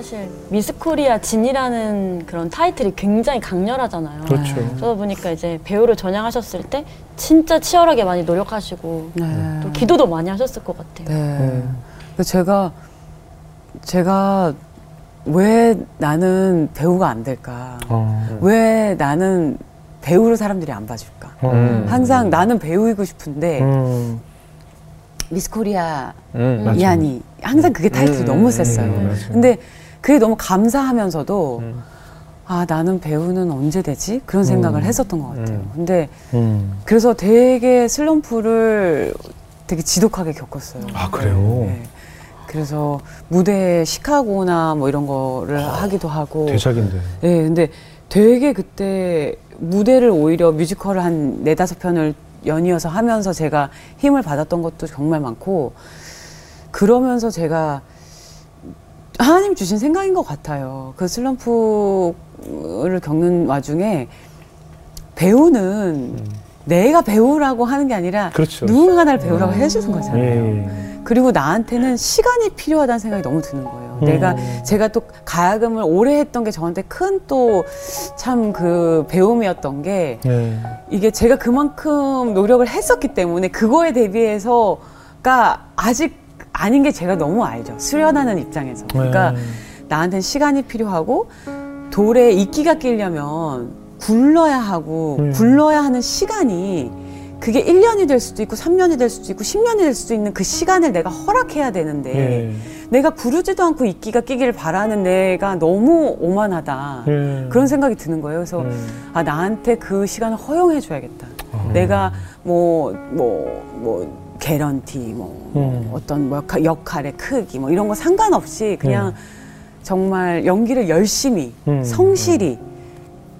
사실 미스 코리아 진이라는 그런 타이틀이 굉장히 강렬하잖아요. 그렇죠. 그러다 보니까 이제 배우를 전향하셨을 때 진짜 치열하게 많이 노력하시고 네. 또 기도도 많이 하셨을 것 같아요. 네. 음. 그래서 제가 제가 왜 나는 배우가 안 될까? 어. 왜 나는 배우를 사람들이 안 봐줄까? 음. 항상 나는 배우이고 싶은데 음. 미스코리아 음. 맞아. 이한이 항상 그게 타이틀이 음, 너무 음, 셌어요. 음, 맞아요. 근데 그게 너무 감사하면서도 음. 아 나는 배우는 언제 되지? 그런 생각을 음. 했었던 것 같아요. 음. 근데 음. 그래서 되게 슬럼프를 되게 지독하게 겪었어요. 아, 그래요? 네. 그래서 무대 시카고나 뭐 이런 거를 하기도 하고. 대작인데. 네, 근데 되게 그때 무대를 오히려 뮤지컬을 한 네다섯 편을 연이어서 하면서 제가 힘을 받았던 것도 정말 많고 그러면서 제가 하나님 주신 생각인 것 같아요. 그 슬럼프를 겪는 와중에 배우는 내가 배우라고 하는 게 아니라 그렇죠. 누군가 나를 배우라고 해주는 거잖아요. 예. 그리고 나한테는 시간이 필요하다는 생각이 너무 드는 거예요. 음. 내가 제가 또 가야금을 오래 했던 게 저한테 큰 또 참 그 배움이었던 게 예. 이게 제가 그만큼 노력을 했었기 때문에 그거에 대비해서가 아직 아닌 게 제가 너무 알죠. 수련하는 입장에서. 그러니까 네. 나한테는 시간이 필요하고 돌에 이끼가 끼려면 굴러야 하고 음. 굴러야 하는 시간이 그게 1년이 될 수도 있고 3년이 될 수도 있고 10년이 될 수도 있는 그 시간을 내가 허락해야 되는데 예. 내가 구르지도 않고 이끼가 끼기를 바라는 내가 너무 오만하다. 예. 그런 생각이 드는 거예요. 그래서 음. 아 나한테 그 시간을 허용해 줘야겠다. 아. 내가 뭐 뭐 뭐 개런티 뭐 음. 어떤 뭐 역할- 역할의 크기 뭐 이런 거 상관없이 그냥 정말 연기를 열심히 음. 성실히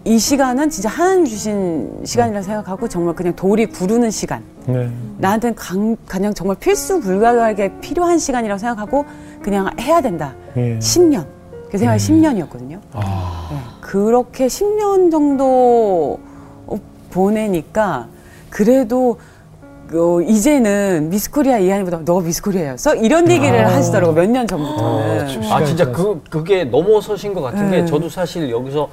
이 시간은 진짜 하나님 주신 시간이라 생각하고 정말 그냥 돌이 구르는 시간 네. 나한테는 강, 그냥 정말 필수 불가하게 필요한 시간이라고 생각하고 그냥 해야 된다 예. 10년 그 생각이 음. 10년이었거든요 아. 네, 그렇게 10년 정도 어, 보내니까 그래도 어, 이제는 미스코리아 이하늬보다 너가 미스코리아였어? 이런 얘기를 아. 하시더라고 몇 년 전부터는. 어, 아 진짜 그 그게 넘어서신 것 같은 네. 게 저도 사실 여기서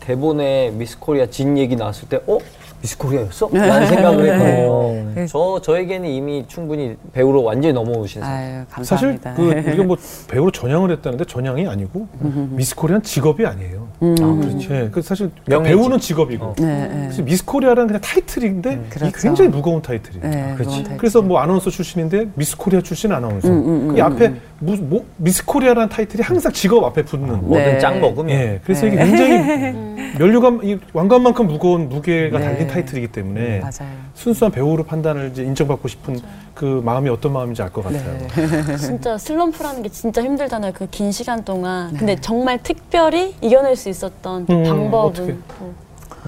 대본에 미스 코리아 진 얘기 나왔을 때 어? 미스 코리아였어? 라는 생각을 했거든요. 네. 저 저에게는 이미 충분히 배우로 완전히 넘어오신 상태. 아유 사실. 그 우리가 뭐 배우로 전향을 했다는데 전향이 아니고 미스 코리아는 직업이 아니에요. 음. 아, 그렇지. 예. 그 사실 명예직. 배우는 직업이고 어. 네, 네. 그래서 미스 코리아라는 그냥 타이틀인데 이게 그렇죠. 굉장히 무거운 타이틀이에요. 네, 그렇지. 그건 다 그래서 뭐 아나운서 출신인데 미스 코리아 출신 아나운서. 음, 음, 그 음, 앞에 음. 무, 뭐, 미스 코리아라는 타이틀이 항상 직업 앞에 붙는. 뭐든 네. 짱 먹으면 예. 그래서 네. 이게 굉장히 면류관, 이 왕관만큼 무거운 무게가 네. 달린 타이틀이기 때문에 맞아요. 순수한 배우로 판단을 이제 인정받고 싶은 그 마음이 어떤 마음인지 알 것 같아요. 네. 진짜 슬럼프라는 게 진짜 힘들잖아요. 그 긴 시간 동안. 근데 정말 특별히 이겨낼 수 있었던 그 음, 방법은? 또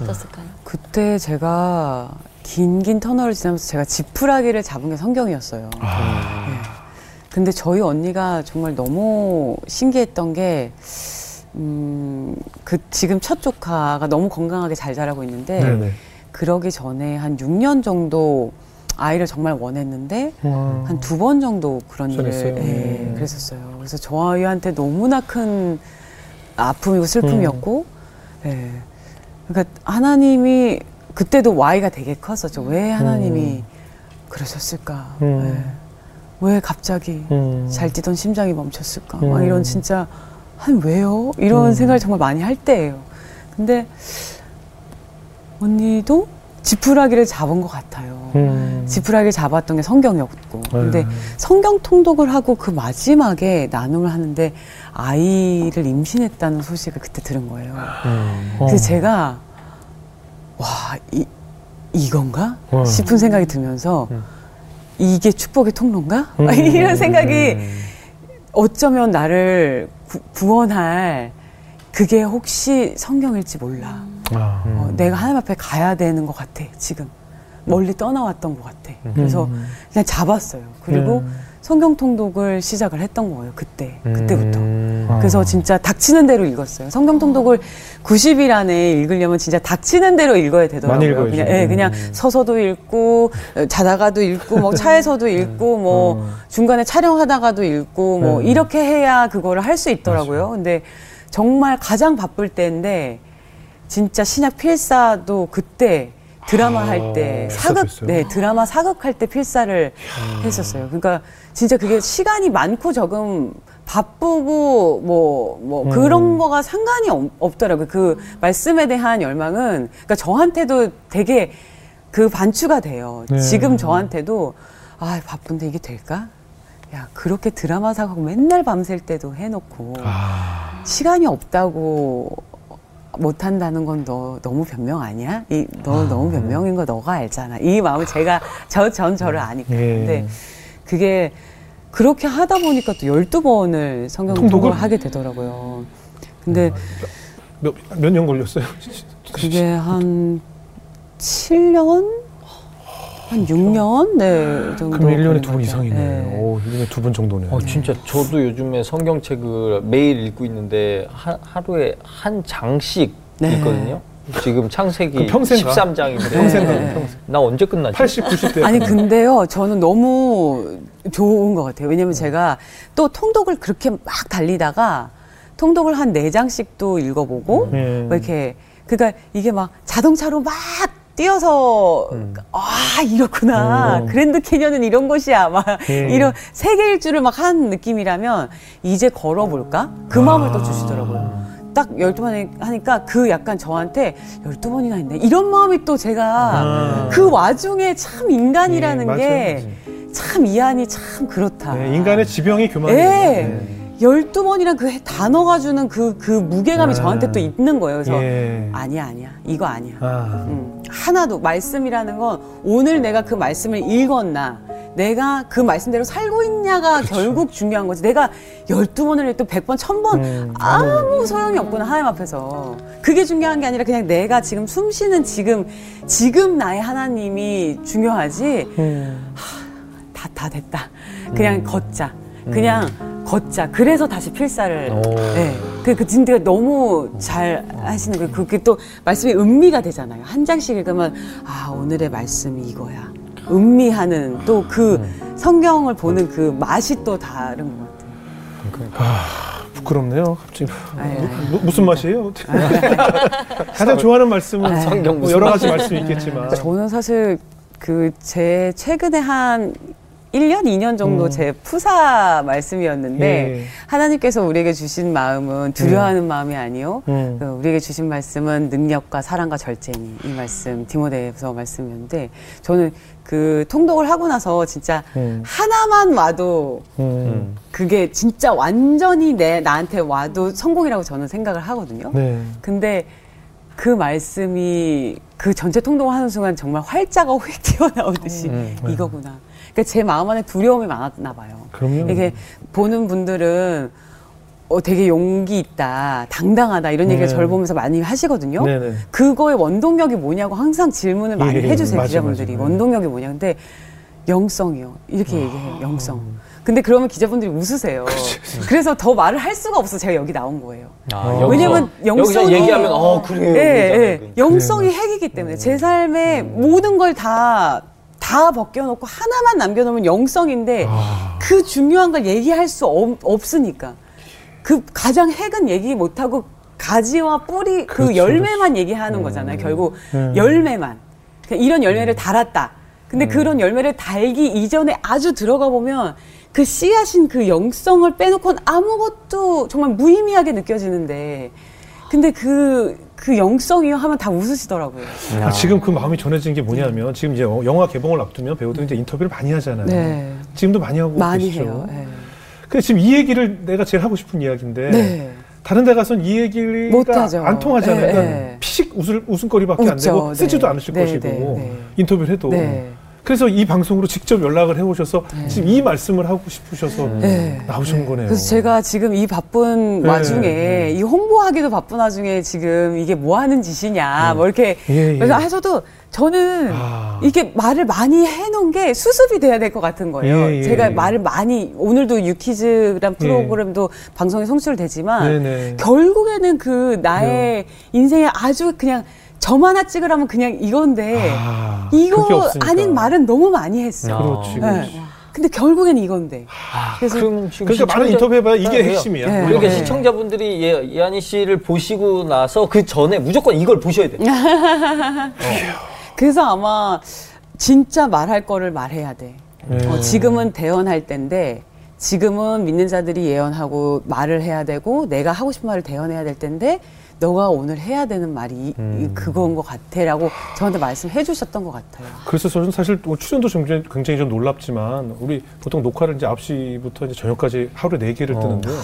어땠을까요? 그때 제가 긴긴 터널을 지나면서 제가 지푸라기를 잡은 게 성경이었어요. 아, 네. 근데 저희 언니가 정말 너무 신기했던 게, 음, 그 지금 첫 조카가 너무 건강하게 잘 자라고 있는데, 네네. 그러기 전에 한 6년 정도 아이를 정말 원했는데, 와. 한두 번 정도 그런 일을? 예, 음. 그랬었어요. 그래서 저희한테 너무나 큰 아픔이고 슬픔이었고, 음. 예. 그러니까 하나님이 그때도 Y가 되게 컸었죠. 왜 하나님이 그러셨을까? 음. 예. 왜 갑자기 음. 잘 뛰던 심장이 멈췄을까? 음. 막 이런 진짜 한 왜요? 이런 음. 생각을 정말 많이 할 때예요. 근데 언니도 지푸라기를 잡은 것 같아요. 음. 지푸라기를 잡았던 게 성경이었고. 근데 음. 성경 통독을 하고 그 마지막에 나눔을 하는데 아이를 임신했다는 소식을 그때 들은 거예요. 음. 그래서 제가 와, 이, 이건가? 어. 싶은 생각이 들면서 음. 이게 축복의 통로인가? 음. 이런 생각이 음. 어쩌면 나를 구, 구원할 그게 혹시 성경일지 몰라. 아. 어, 내가 하나님 앞에 가야 되는 것 같아, 지금. 멀리 떠나왔던 것 같아. 그래서 음. 그냥 잡았어요. 그리고 음. 성경 통독을 시작을 했던 거예요. 그때 그때부터. 음. 그래서 진짜 닥치는 대로 읽었어요. 성경 통독을 90일 안에 읽으려면 진짜 닥치는 대로 읽어야 되더라고요. 그냥, 예, 그냥 서서도 읽고 어, 자다가도 읽고 뭐 차에서도 읽고 뭐 중간에 촬영하다가도 읽고 뭐 네. 이렇게 해야 그거를 할 수 있더라고요. 근데 정말 가장 바쁠 때인데 진짜 신약 필사도 그때 드라마 아, 할 때 사극? 네 드라마 사극 할 때 필사를 했었어요. 그러니까 진짜 그게 시간이 많고 적음 바쁘고 뭐뭐 음. 그런 거가 상관이 없, 없더라고요. 그 말씀에 대한 열망은 그러니까 저한테도 되게 그 반추가 돼요. 네. 지금 저한테도 아 바쁜데 이게 될까? 야 그렇게 드라마 사극 맨날 밤샐 때도 해놓고 아, 시간이 없다고 못한다는 건 너 너무 변명 아니야? 이너 너무 변명인 거 너가 알잖아. 이 마음을 제가 저 전 저를 아니까. 예. 근데 그게 그렇게 하다 보니까 또 12번을 성경 통독을? 하게 되더라고요. 근데 몇년 걸렸어요? 그게 한 7년? 한 6년? 네, 정도. 그럼 1년에 걸린 두것 번. 이상이네. 네. 오, 1년에 두 번 정도네. 어, 진짜 저도 요즘에 성경책을 매일 읽고 있는데 하, 하루에 한 장씩 네. 읽거든요. 지금 창세기 그 평생 가? 13장인데 평생 가, 네. 평생. 나 언제 끝나지? 80, 90대. 아니 근데요 저는 너무 좋은 것 같아요 왜냐면 제가 또 통독을 그렇게 막 달리다가 통독을 한 네 장씩도 읽어보고 음. 뭐 이렇게 그러니까 이게 막 자동차로 막 뛰어서 아 이렇구나 음. 그랜드 캐년은 이런 곳이야 막 음. 이런 세계 일주를 막 한 느낌이라면 이제 걸어볼까 그 마음을 또 주시더라고요. 딱 12번 하니까 그 약간 저한테 12번이나 했네. 이런 마음이 또 제가 아. 그 와중에 참 인간이라는 예, 맞아요. 게참 이안이 참 그렇다. 네, 인간의 지병이 교만이에 요. 예. 12번이란 그 단어가 주는 그, 그 무게감이 아. 저한테 또 있는 거예요. 그래서 예. 아니야, 아니야. 이거 아니야. 아. 음, 하나도 말씀이라는 건 오늘 내가 그 말씀을 읽었나 내가 그 말씀대로 살고 있냐가 결국 중요한 거지 내가 12번을 해도 100번, 1000번 음, 아무 소용이 없구나 하나님 앞에서 그게 중요한 게 아니라 그냥 내가 지금 숨 쉬는 지금 지금 나의 하나님이 중요하지 음. 다, 다 됐다 그냥 걷자 그냥 걷자 그래서 다시 필사를 오. 네. 그, 그 진짜 너무 잘 하시는 거 그게 또 말씀이 음미가 되잖아요. 한 장씩 읽으면 아 오늘의 말씀이 이거야. 음미하는 또 그 성경을 보는 그 맛이 또 다른 것 같아요. 부끄럽네요. 갑자기 아유. 무, 무슨 맛이에요? 가장 좋아하는 말씀은 성경 뭐 무슨 여러 가지 말씀이 있겠지만 저는 사실 그 제 최근에 한 1년, 2년 정도 음. 제 푸사 말씀이었는데 예. 하나님께서 우리에게 주신 마음은 두려워하는 마음이 아니요. 음. 그 우리에게 주신 말씀은 능력과 사랑과 절제니 이 말씀 디모데에서 말씀이었는데 저는 그 통독을 하고 나서 진짜 음. 하나만 와도 음. 그게 진짜 완전히 내 나한테 와도 성공이라고 저는 생각을 하거든요. 네. 근데 그 말씀이 그 전체 통독을 하는 순간 정말 활자가 휙 튀어나오듯이 음, 네. 이거구나. 그러니까 제 마음 안에 두려움이 많았나 봐요. 그럼요. 이게 보는 분들은 어, 되게 용기 있다, 당당하다 이런 얘기를 네. 저를 보면서 많이 하시거든요. 네 네. 그거의 원동력이 뭐냐고 항상 질문을 많이 예, 해주세요 맞아, 기자분들이 맞아. 원동력이 뭐냐. 근데 영성이요 이렇게 아. 얘기해요. 영성. 근데 그러면 기자분들이 웃으세요. 그래서 더 말을 할 수가 없어 제가 여기 나온 거예요. 아, 어. 왜냐면 여기서 영성이- 얘기하면 어 그래요. 예, 예. 그러잖아요. 영성이 핵이기 때문에 제 삶에 모든 걸다 다 벗겨놓고 하나만 남겨놓으면 영성인데 아. 그 중요한 걸 얘기할 수 없, 없으니까 그 가장 핵은 얘기 못하고 가지와 뿌리 그 그렇죠, 열매만 얘기하는 거잖아요. 결국 음. 열매만 그러니까 이런 열매를 달았다. 근데 그런 열매를 달기 이전에 아주 들어가 보면 그 씨앗인 그 영성을 빼놓고는 아무것도 정말 무의미하게 느껴지는데 근데 그, 그 영성이요 하면 다 웃으시더라고요. 아, 지금 그 마음이 전해진 게 뭐냐면 지금 이제 영화 개봉을 앞두면 배우들이 이제 인터뷰를 많이 하잖아요. 네. 지금도 많이 하고 많이 계시죠. 해요. 예. 근데 지금 이 얘기를 내가 제일 하고 싶은 이야기인데 네. 다른 데 가서는 이 얘기가 못하죠. 안 통하잖아요. 네, 그러니까 네. 피식 웃을, 웃음거리밖에 안 웃죠. 되고 쓰지도 네. 않으실 네, 것이고 네, 네. 인터뷰를 해도 네. 그래서 이 방송으로 직접 연락을 해오셔서 지금 이 말씀을 하고 싶으셔서 네. 나오신 거네요. 그래서 제가 지금 이 바쁜 네, 와중에 네. 이 홍보하기도 바쁜 와중에 지금 이게 뭐 하는 짓이냐 뭐 이렇게 예, 예. 그래서 해서도 저는 아. 이게 말을 많이 해놓은 게 수습이 돼야 될 것 같은 거예요. 예, 예, 제가 예. 말을 많이 오늘도 유키즈란 프로그램도 방송에 송출되지만 네네. 결국에는 그 나의 인생에 아주 그냥 점 하나 찍으라면 그냥 이건데 아, 이거. 아닌 말은 너무 많이 했어요. 그렇지, 네. 그렇지. 근데 결국엔 이건데. 아, 그래서- 그럼 지금 그러니까 많은 시청자- 인터뷰 해봐야 이게 네, 핵심이야. 네. 그러니까 네. 시청자분들이 예, 이한희 씨를 보시고 나서 그 전에 무조건 이걸 보셔야 돼요. 그래서 아마 진짜 말할 거를 말해야 돼. 네. 어, 지금은 대언할 때인데 지금은 믿는 자들이 예언하고 말을 해야 되고 내가 하고 싶은 말을 대언해야 될 텐데 너가 오늘 해야 되는 말이 이- 이 그건 것 같아라고 저한테 말씀해 주셨던 것 같아요. 그래서 저는 사실 뭐 출연도 굉장히, 굉장히 좀 놀랍지만 우리 보통 녹화를 이제 9시부터 이제 저녁까지 하루에 4개를 어. 뜨는데요.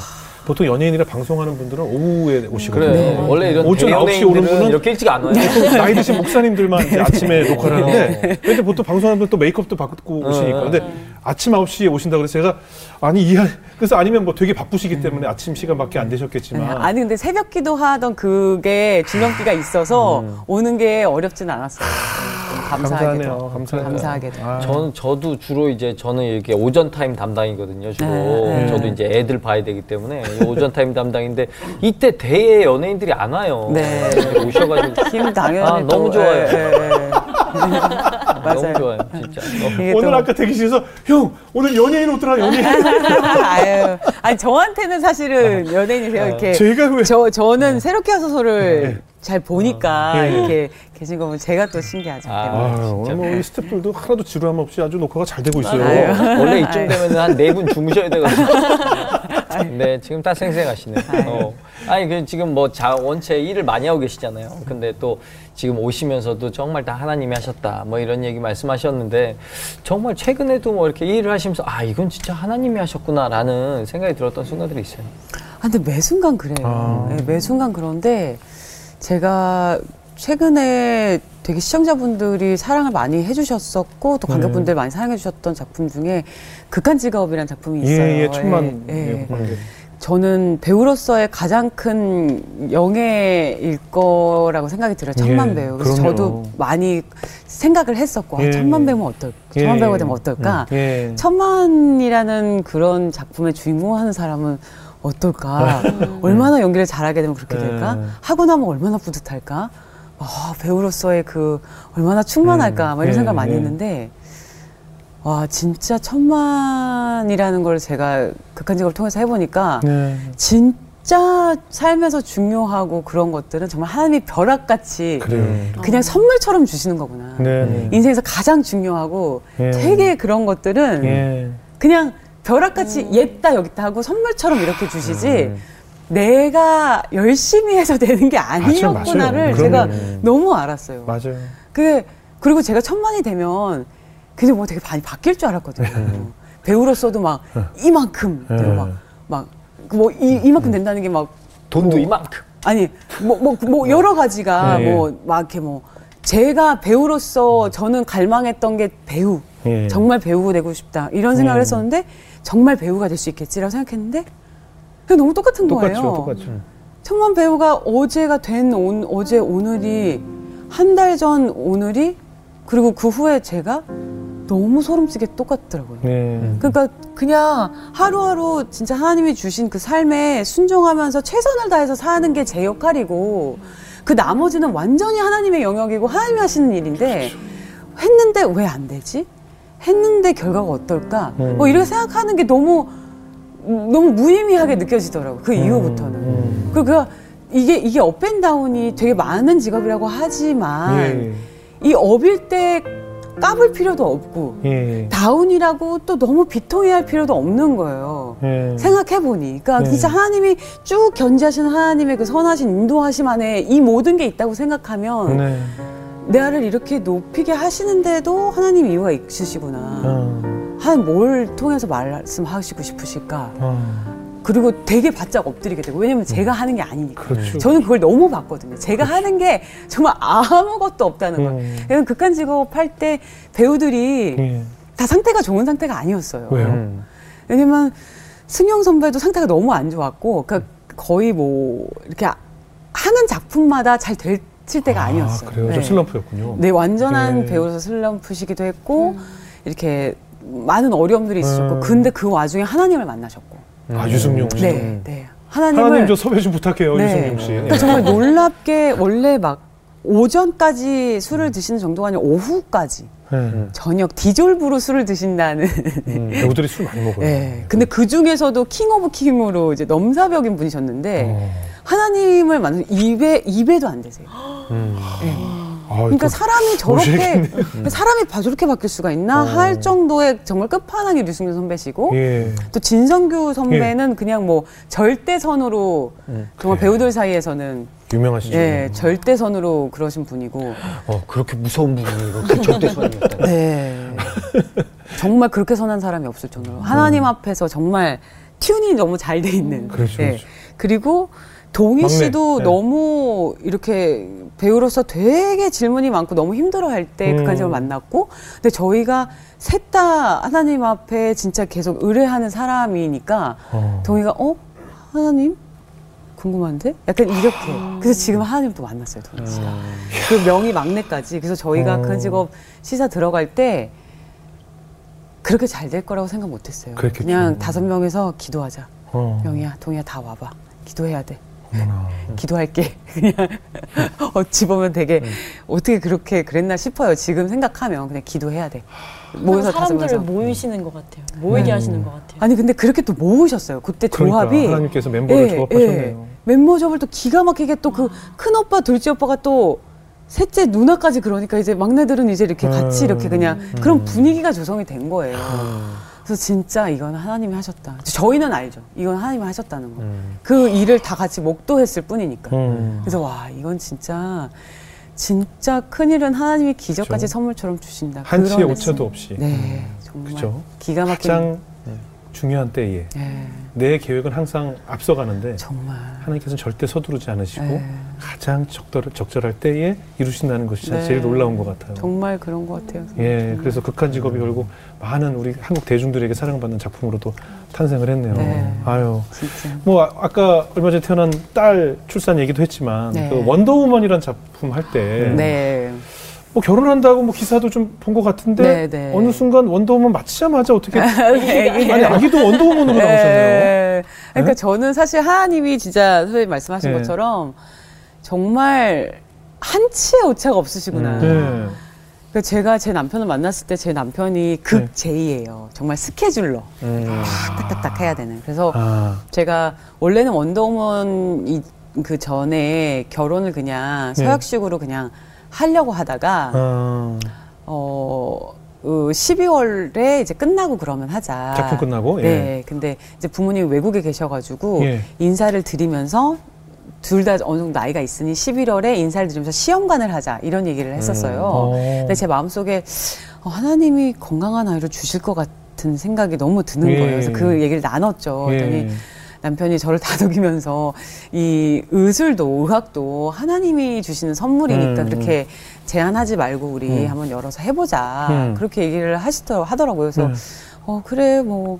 보통 연예인이라 방송하는 분들은 오후에 오시거든요. 그래. 원래 이런 오전 9시에 오는 분은 이렇게 일찍 안 와요. 나이 드신 목사님들만 이제 아침에 녹화를 하는데 근데 보통 방송하는 분또 메이크업도 받고 오시니까 근데 아침 9시에 오신다 그래서 제가 아니 이해 그래서 아니면 뭐 되게 바쁘시기 때문에 아침 시간밖에 안 네, 되셨겠지만 아니 근데 새벽 기도하던 그게 줄넘기가 있어서 오는 게 어렵진 않았어요. 좀 감사하게도. 감사하네요. 감사하게도. 아. 저는 저도 주로 이제 저는 이렇게 오전 타임 담당이거든요. 주로 네, 네. 저도 이제 애들 봐야 되기 때문에 이 오전 타임 담당인데 이때 대에 연예인들이 안 와요. 네. 오셔가지고 힘 당연히 아, 또, 너무 좋아요. 예, 예, 예. 너무 맞아요. 좋아요, 진짜. 오늘 또- 아까 대기실에서 형 오늘 연예인 오더라 연예인 아유, 아니 저한테는 사실은 연예인이세요. 이렇게 제가 왜 저 저는 새롭게 하소서를 잘 보니까 예. 이렇게 계신 거 보면 제가 또 신기하죠. 아, 아. 오늘 뭐 우리 스태프들도 하나도 지루함 없이 아주 녹화가 잘 되고 있어요. 아유. 원래 이쯤 되면 한 네 분 주무셔야 되거든요. 네, 지금 다 생생하시네. 어. 아니, 그 지금 뭐 자, 원체 일을 많이 하고 계시잖아요. 근데 또 지금 오시면서도 정말 다 하나님이 하셨다. 뭐 이런 얘기 말씀하셨는데 정말 최근에도 뭐 이렇게 일을 하시면서 아, 이건 진짜 하나님이 하셨구나라는 생각이 들었던 순간들이 있어요. 아, 근데 매 순간 그래요. 아. 네, 매 순간 그런데 제가 최근에 되게 시청자분들이 사랑을 많이 해주셨었고 또 관객분들 많이 사랑해주셨던 작품 중에 극한 직업이라는 작품이 있어요. 예, 예, 천만. 예, 예. 예. 저는 배우로서의 가장 큰 영예일 거라고 생각이 들어요. 천만 예, 배우. 그래서 그럼요. 저도 많이 생각을 했었고, 아, 예, 천만 예. 배우면 어떨까? 예, 천만 배우가 예. 되면 어떨까? 음, 예. 천만이라는 그런 작품의 주인공 하는 사람은 어떨까? 얼마나 연기를 잘하게 되면 그렇게 네. 될까? 하고 나면 얼마나 뿌듯할까? 아, 배우로서의 그 얼마나 충만할까? 막 이런 네, 생각 많이 네. 했는데 와 진짜 천만이라는 걸 제가 극한 직업을 통해서 해보니까 네. 진짜 삶에서 중요하고 그런 것들은 정말 하나님이 벼락같이 그래요. 그냥 선물처럼 주시는 거구나. 네. 네. 인생에서 가장 중요하고 예. 되게 그런 것들은 예. 그냥 벼락같이 옛다 여기다 하고 선물처럼 이렇게 주시지 음. 내가 열심히 해서 되는 게 아니었구나를 맞아요. 제가 그럼요. 너무 알았어요. 맞아요. 그게 그리고 제가 천만이 되면 그냥 뭐 되게 많이 바뀔 줄 알았거든요. 배우로서도 막 이만큼 네. 되고 막막뭐 이만큼 된다는 게 막 돈도 뭐, 이만큼. 아니 뭐 뭐 뭐 여러 가지가 네. 뭐막 이렇게 뭐 제가 배우로서 저는 갈망했던 게 배우 예. 정말 배우가 되고 싶다 이런 생각을 음. 했었는데 정말 배우가 될 수 있겠지라고 생각했는데 그냥 너무 똑같은 똑같죠, 거예요. 똑같죠. 천만 배우가 어제가 된 온, 어제 오늘이 한 달 전 오늘이 그리고 그 후에 제가 너무 소름치게 똑같더라고요. 네. 그러니까 그냥 하루하루 진짜 하나님이 주신 그 삶에 순종하면서 최선을 다해서 사는 게 제 역할이고 그 나머지는 완전히 하나님의 영역이고 하나님이 하시는 일인데 했는데 왜 안 되지? 했는데 결과가 어떨까? 음. 뭐 이렇게 생각하는 게 너무 너무 무의미하게 느껴지더라고 그 이후부터는. 음. 그리고 그 이게 이게 up and down이 되게 많은 직업이라고 하지만 예. 이 up일 때 까불 필요도 없고 예. down이라고 또 너무 비통해할 필요도 없는 거예요. 예. 생각해 보니, 그러니까 네. 진짜 하나님이 쭉 견지하시는 하나님의 그 선하신 인도하심 안에 이 모든 게 있다고 생각하면 네. 내 아를 이렇게 높이게 하시는데도 하나님 이유가 있으시구나. 어. 하나님 뭘 통해서 말씀하시고 싶으실까? 어. 그리고 되게 바짝 엎드리게 되고 왜냐면 제가 하는 게 아니니까. 그렇죠. 저는 그걸 너무 봤거든요. 제가 하는 게 정말 아무것도 없다는 거예요. 음. 그래서 극한 직업 할 때 배우들이 예. 다 상태가 좋은 상태가 아니었어요. 왜요? 음. 왜냐면 승용 선배도 상태가 너무 안 좋았고, 그러니까 거의 뭐 이렇게 하는 작품마다 잘 될칠 때가 아, 니었어요 그래요. 좀 슬럼프였군요. 네, 완전한 네. 배우로서 슬럼프시기도 했고 이렇게 많은 어려움들이 있으셨고 음. 근데 그 와중에 하나님을 만나셨고 아 유승용 씨. 네, 네. 하나님을 하나님 저 섭외 좀 부탁해요, 네. 유승용 씨. 그러니까 정말 놀랍게 원래 막 오전까지 술을 드시는 정도가 아니라 오후까지 네. 저녁 디졸브로 술을 드신다는 음, 배우들이 술 많이 먹어요. 네. 근데 그 중에서도 king of king으로 이제 넘사벽인 분이셨는데 어. 하나님을 만나서 입에 입에도 안 대세요. 음. 네. 아, 그러니까 또 사람이 저렇게. 사람이 바- 저렇게 바뀔 수가 있나 어. 할 정도의 정말 끝판왕의 류승룡 선배시고 예. 또 진선규 선배는 그냥 뭐 절대선으로 정말 그래. 배우들 사이에서는 유명하시죠. 예 절대선으로 그러신 분이고 어, 그렇게 무서운 분이 이렇게 절대선이었다. 네 정말 그렇게 선한 사람이 없을 정도로 하나님 앞에서 정말 튜닝이 너무 잘 돼 있는 그렇죠, 예. 그렇죠. 그리고 동희 씨도 네. 너무 이렇게 배우로서 되게 질문이 많고 너무 힘들어할 때 음. 극한직을 만났고 근데 저희가 셋 다 하나님 앞에 진짜 계속 의뢰하는 사람이니까 어. 동희가 어 하나님 궁금한데 약간 이렇게 그래서 지금 하나님 또 만났어요 동희 씨가 그 명의 막내까지 그래서 저희가 어. 그 직업 시사 들어갈 때 그렇게 잘 될 거라고 생각 못했어요. 그냥 다섯 명에서 기도하자. 어. 명희야, 동희야 다 와봐. 기도해야 돼. 어머나. 기도할게. 그냥 어찌 보면 되게 음. 어떻게 그렇게 그랬나 싶어요. 지금 생각하면 그냥 기도해야 돼. 모여서 사람들을. 모이시는 것 같아요. 모이게 음. 하시는 것 같아요. 아니 근데 그렇게 또 모으셨어요. 그때 그러니까 조합이 하나님께서 멤버를 예, 조합하셨네요. 예. 멤버 조합을 또 기가 막히게 또 그 큰 오빠, 둘째 오빠가 또 셋째 누나까지 그러니까 이제 막내들은 이제 이렇게 같이 음. 이렇게 그냥 그런 분위기가 조성이 된 거예요. 음. 그래서 진짜 이건 하나님이 하셨다. 저희는 알죠. 이건 하나님이 하셨다는 거. 음. 그 일을 다 같이 목도했을 뿐이니까. 음. 그래서 와 이건 진짜 진짜 큰 일은 하나님이 기적까지 그죠. 선물처럼 주신다. 한치의 오차도 없이. 네 정말 그죠. 기가 막힌. 가장 중요한 때에 네, 내 계획은 항상 앞서가는데 정말. 하나님께서는 절대 서두르지 않으시고 네. 가장 적절, 적절할 때에 이루신다는 것이 네. 제일 놀라운 것 같아요. 정말 그런 것 같아요. 예, 그래서 극한 직업이 결국 많은 우리 한국 대중들에게 사랑받는 작품으로도 탄생을 했네요. 네. 아유, 진짜. 뭐 아, 아까 얼마 전에 태어난 딸 출산 얘기도 했지만 네. 그 원더우먼이란 작품 할때 네. 뭐 결혼한다고 뭐 기사도 좀 본 것 같은데 네, 네. 어느 순간 원더우먼 마치자마자 어떻게 애기. 아니 아기도 원더우먼으로 나오셨네요. 네. 그러니까 네? 저는 사실 하나님이 진짜 선생님 말씀하신 네. 것처럼 정말 한치의 오차가 없으시구나. 네. 그러니까 제가 제 남편을 만났을 때 제 남편이 극 네. 제이예요. 정말 스케줄러. 음. 딱딱딱 해야 되는. 그래서 아, 제가 원래는 원더우먼 이, 그 전에 결혼을 그냥 네. 서약식으로 그냥 하려고 하다가 아, 어, 어 12월에 이제 끝나고 그러면 하자. 작품 끝나고 예. 네. 근데 이제 부모님이 외국에 계셔가지고 예. 인사를 드리면서 둘 다 어느 정도 나이가 있으니 11월에 인사를 드리면서 시험관을 하자 이런 얘기를 했었어요. 어. 근데 제 마음속에 어, 하나님이 건강한 아이를 주실 것 같은 생각이 너무 드는 예. 거예요. 그래서 그 얘기를 나눴죠. 그랬더니 예. 남편이 저를 다독이면서 이 의술도 의학도 하나님이 주시는 선물이니까 음, 그렇게 제한하지 말고 우리 음. 한번 열어서 해보자 음. 그렇게 얘기를 하시더 하더라고요. 그래서 네. 어 그래 뭐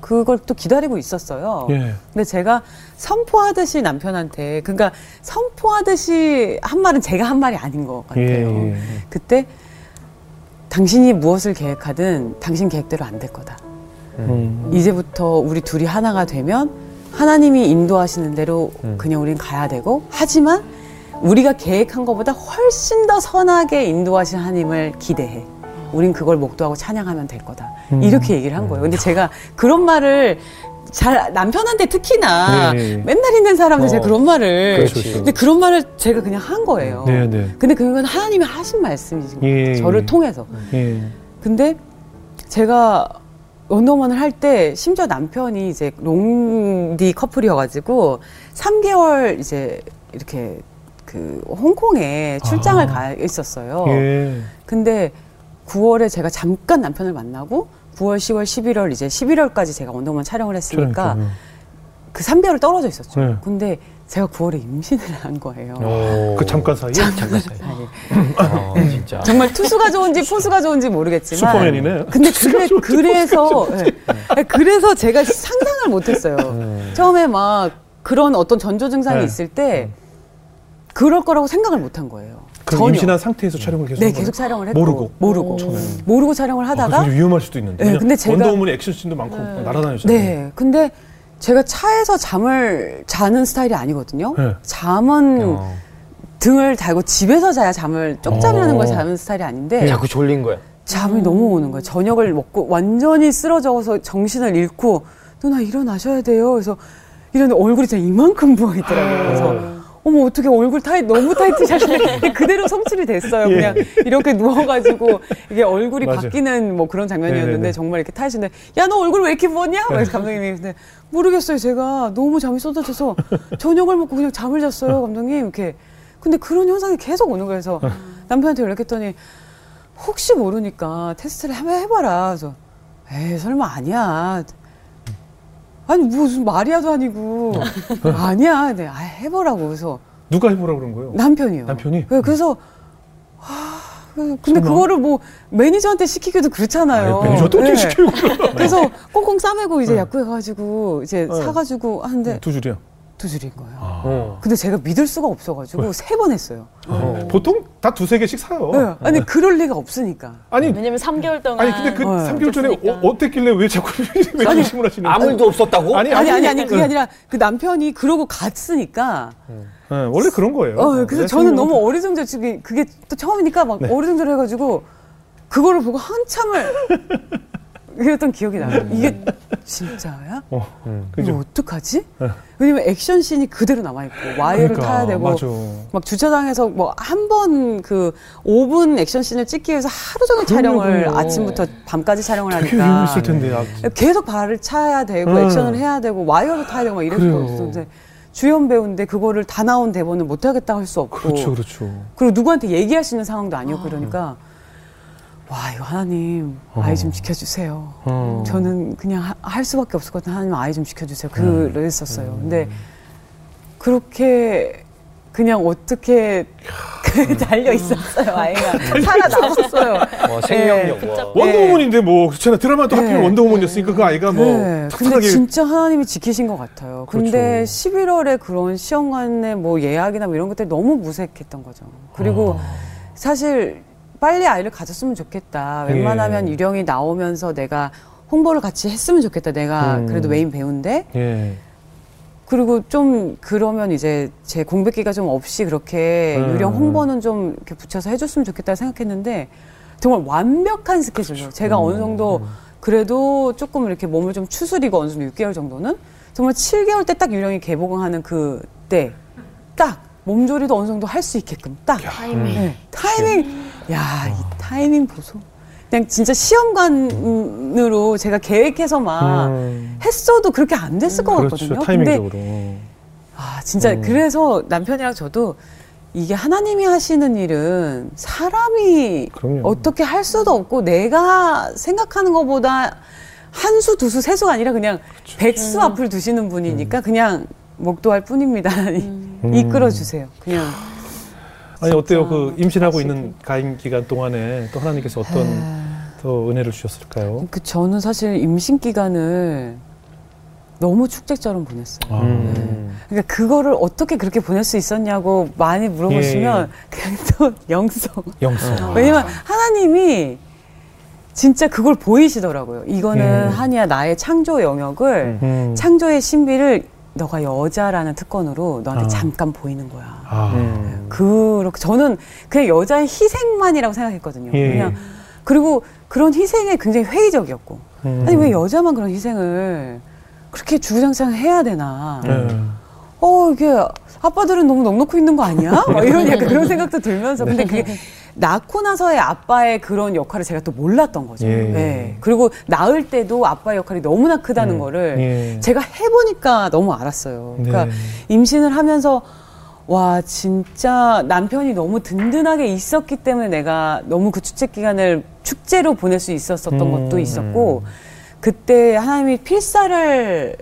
그걸 또 기다리고 있었어요. 예. 근데 제가 선포하듯이 남편한테 그러니까 선포하듯이 한 말은 제가 한 말이 아닌 것 같아요. 예, 예. 그때 당신이 무엇을 계획하든 당신 계획대로 안 될 거다. 음. 이제부터 우리 둘이 하나가 되면 하나님이 인도하시는 대로 그냥 우린 가야 되고 하지만 우리가 계획한 것보다 훨씬 더 선하게 인도하신 하나님을 기대해. 우린 그걸 목도하고 찬양하면 될 거다. 음. 이렇게 얘기를 한 거예요. 근데 제가 그런 말을 잘 남편한테 특히나 네, 네. 맨날 있는 사람한테 어. 제가 그런 말을 그렇죠. 근데 그런 말을 제가 그냥 한 거예요. 네, 네. 근데 그건 하나님이 하신 말씀이신 거예요. 예, 저를 예. 통해서. 예. 근데 제가 원더우먼을 할 때 심지어 남편이 이제 롱디 커플이어가지고 3개월 이제 이렇게 그 홍콩에 출장을 아. 가 있었어요. 예. 근데 9월에 제가 잠깐 남편을 만나고 9월, 10월, 11월 이제 11월까지 제가 원더우먼 촬영을 했으니까 그러니까. 그 3개월을 떨어져 있었죠. 네. 근데 제가 9월에 임신을 한 거예요. 오. 그 잠깐 사이에 잠깐 사이. 아, 진짜. 정말 투수가 좋은지 포수가 좋은지 모르겠지만 슈퍼맨이네. 근데 그래, 그래서 예. 그래서 제가 상상을 못했어요. 음. 처음에 막 그런 어떤 전조 증상이 네. 있을 때 그럴 거라고 생각을 못한 거예요. 그럼 전혀. 임신한 상태에서 촬영을 계속 네? 계속 촬영을 했고 모르고 모르고 처음에는. 모르고 촬영을 아, 하다가 그게 위험할 수도 있는데. 네, 근데 제가- 원더우먼이 액션씬도 많고 날아다니잖아요. 네, 근데 제가 차에서 잠을 자는 스타일이 아니거든요. 네. 잠은 어. 등을 달고 집에서 자야 잠을 쪽잠이라는 어. 걸 자는 스타일이 아닌데 네. 자꾸 졸린 거야. 잠이 너무 오는 거예요. 저녁을 먹고 완전히 쓰러져서 정신을 잃고 누나 일어나셔야 돼요. 그래서 이런데 얼굴이 진짜 이만큼 부어 있더라고요. 그래서 어머 어떻게 얼굴 타이 너무 타이트하신데 그대로 성취이 됐어요. 예. 그냥 이렇게 누워가지고 이게 얼굴이 맞아요. 바뀌는 뭐 그런 장면이었는데 네네네. 정말 이렇게 타이신데 야 너 얼굴 왜 이렇게 부었냐? 그래서 감독님이 근데 모르겠어요. 제가 너무 잠이 쏟아져서 저녁을 먹고 그냥 잠을 잤어요. 감독님 이렇게 근데 그런 현상이 계속 오는 거예요. 그래서 남편한테 연락했더니 혹시 모르니까 테스트를 한번 해봐라. 그래서 에이 설마 아니야. 아니 무슨 말이야도 아니고 아니야. 네, 아, 해보라고 그래서 누가 해보라 그런 거예요? 남편이요. 남편이? 네, 그래서 하, 그- 근데 설마? 그거를 뭐 매니저한테 시키기도 그렇잖아요. 아니, 매니저 또 어떻게 네. 시키고 그래서 꽁꽁 싸매고 이제 네. 약국에 가가지고 이제 네. 사가지고 하는데 두 줄이야. 두 줄인 거예요. 아. 어. 근데 제가 믿을 수가 없어가지고 세 번 했어요. 어. 보통 다 두세 개씩 사요. 네. 아니 그럴 리가 없으니까. 아니, 왜냐면 3개월 동안 아니 근데 그 어, 3개월 전에. 어, 어땠길래 왜 자꾸 왜 조심을 하시는 아무 일도 없었다고? 아니, 아니 아니 아니 그게 네. 아니라 그 남편이 그러고 갔으니까 네, 원래 그런 거예요. 어 그래서 네, 저는 너무 어리둥절 그게 또 처음이니까 막 네. 어리둥절 해가지고 그거를 보고 한참을 그랬던 기억이 나요. 이게 진짜야? 어, 음. 이거. 어떡하지? 네. 왜냐면 액션 씬이 그대로 남아 있고 와이어를 그러니까, 타야 되고 맞아. 막 주차장에서 뭐 한 번 그 5분 액션 씬을 찍기 위해서 하루 종일 촬영을. 아침부터 밤까지 촬영을 하니까 위험했을 텐데. 아, 계속 발을 차야 되고 음. 액션을 해야 되고 와이어를 타야 되고 막 이럴 그래요. 수가 없었는데 주연 배우인데 그거를 다 나온 대본을 못 하겠다 할 수 없고 그렇죠, 그렇죠. 그리고 누구한테 얘기할 수 있는 상황도 아니었고 그러니까 와 이거 하나님 아이 어. 좀 지켜주세요. 어. 저는 그냥 하- 할 수밖에 없었거든요. 하나님 아이 좀 지켜주세요. 음. 그랬었어요. 근데 그렇게 그냥 어떻게 달려 있었어요. 아이가 살아남았어요. 어, 생명력. 네. 와. 원더우먼인데 뭐 그렇잖아. 드라마도 네. 하필 원더우먼이었으니까 그 아이가 뭐 네, 근데 탁탁하게 진짜 하나님이 지키신 것 같아요. 근데 그렇죠. 11월에 그런 시험관의 뭐 예약이나 뭐 이런 것들이 너무 무색했던 거죠. 그리고 아. 사실 빨리 아이를 가졌으면 좋겠다. 예. 웬만하면 유령이 나오면서 내가 홍보를 같이 했으면 좋겠다. 내가 음. 그래도 메인 배우인데 예. 그리고 좀 그러면 이제 제 공백기가 좀 없이 그렇게 음. 유령 홍보는 좀 이렇게 붙여서 해줬으면 좋겠다 생각했는데 정말 완벽한 스케줄로 제가 어느 정도 그래도 조금 이렇게 몸을 좀 추스리고 어느 정도 6개월 정도는 정말 7개월 때 딱 유령이 개봉하는 그때 딱 몸조리도 어느 정도 할 수 있게끔 딱 타이밍. 네, 타이밍 야 이 타이밍 보소 그냥 진짜 시험관으로 제가 계획해서 막 음. 했어도 그렇게 안 됐을 것 그렇죠. 같거든요. 근데 타이밍적으로. 아 진짜 음. 그래서 남편이랑 저도 이게 하나님이 하시는 일은 사람이 그럼요. 어떻게 할 수도 없고 내가 생각하는 것보다 한 수, 두 수, 세 수가 아니라 그냥 그렇죠. 백수 앞을 두시는 분이니까 그냥 목도할 뿐입니다. 음. 이끌어 주세요. 그냥 아니 어때요? 그 임신하고. 있는 가임 기간 동안에 또 하나님께서 어떤 더 은혜를 주셨을까요? 그 저는 사실 임신 기간을 너무 축제처럼 보냈어요. 아. 음. 그러니까 그거를 어떻게 그렇게 보낼 수 있었냐고 많이 물어보시면 그냥 또 영성. 영성. 왜냐면 하나님이 진짜 그걸 보이시더라고요. 이거는 음. 한이야 나의 창조 영역을 음. 창조의 신비를 너가 여자라는 특권으로 너한테 아. 잠깐 보이는 거야. 아. 음. 그렇게 저는 그냥 여자의 희생만이라고 생각했거든요. 예. 그냥 그리고 그런 희생에 굉장히 회의적이었고 음. 아니 왜 여자만 그런 희생을 그렇게 주구장창 해야 되나? 네. 어 이게 아빠들은 너무 넉넉히 있는 거 아니야? 막 이런 약간 그런 생각도 들면서 근데 그게 낳고 나서의 아빠의 그런 역할을 제가 또 몰랐던 거죠. 예. 예. 그리고 낳을 때도 아빠의 역할이 너무나 크다는 음. 거를 예. 제가 해보니까 너무 알았어요. 그러니까 네. 임신을 하면서 와 진짜 남편이 너무 든든하게 있었기 때문에 내가 너무 그 축제 기간을 축제로 보낼 수 있었었던 음. 것도 있었고 그때 하나님이 필사를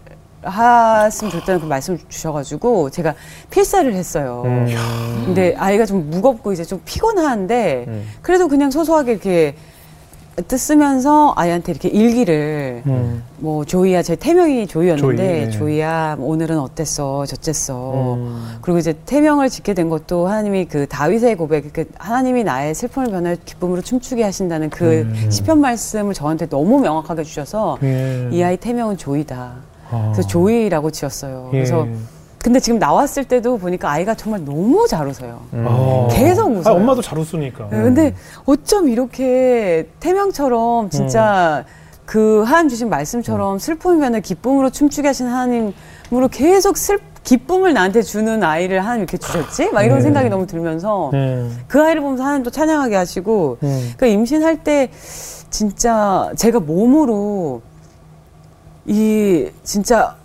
하으면 좋다는 그 말씀을 주셔가지고 제가 필사를 했어요. 음. 근데 아이가 좀 무겁고 이제 좀 피곤한데 음. 그래도 그냥 소소하게 이렇게 뜻 쓰면서 아이한테 이렇게 일기를 음. 뭐 조이야 제 태명이 조이였는데 조이, 네. 조이야 오늘은 어땠어 저쨌어 음. 그리고 이제 태명을 짓게 된 것도 하나님이 그 다윗의 고백 그 하나님이 나의 슬픔을 변할 기쁨으로 춤추게 하신다는 그 음. 시편 말씀을 저한테 너무 명확하게 주셔서 예. 이 아이 태명은 조이다 아. 그래서 조이라고 지었어요 예. 그래서 근데 지금 나왔을 때도 보니까 아이가 정말 너무 잘 웃어요 아. 계속 웃어요. 아, 엄마도 잘 웃으니까. 네, 근데 어쩜 이렇게 태명처럼 진짜 그 하나님 주신 말씀처럼 슬픔이면 기쁨으로 춤추게 하신 하나님으로 계속 슬 기쁨을 나한테 주는 아이를 하나님 이렇게 주셨지? 막 이런 네. 생각이 너무 들면서 음. 그 아이를 보면서 하나님도 찬양하게 하시고 음. 그 임신할 때 진짜 제가 몸으로 이 진짜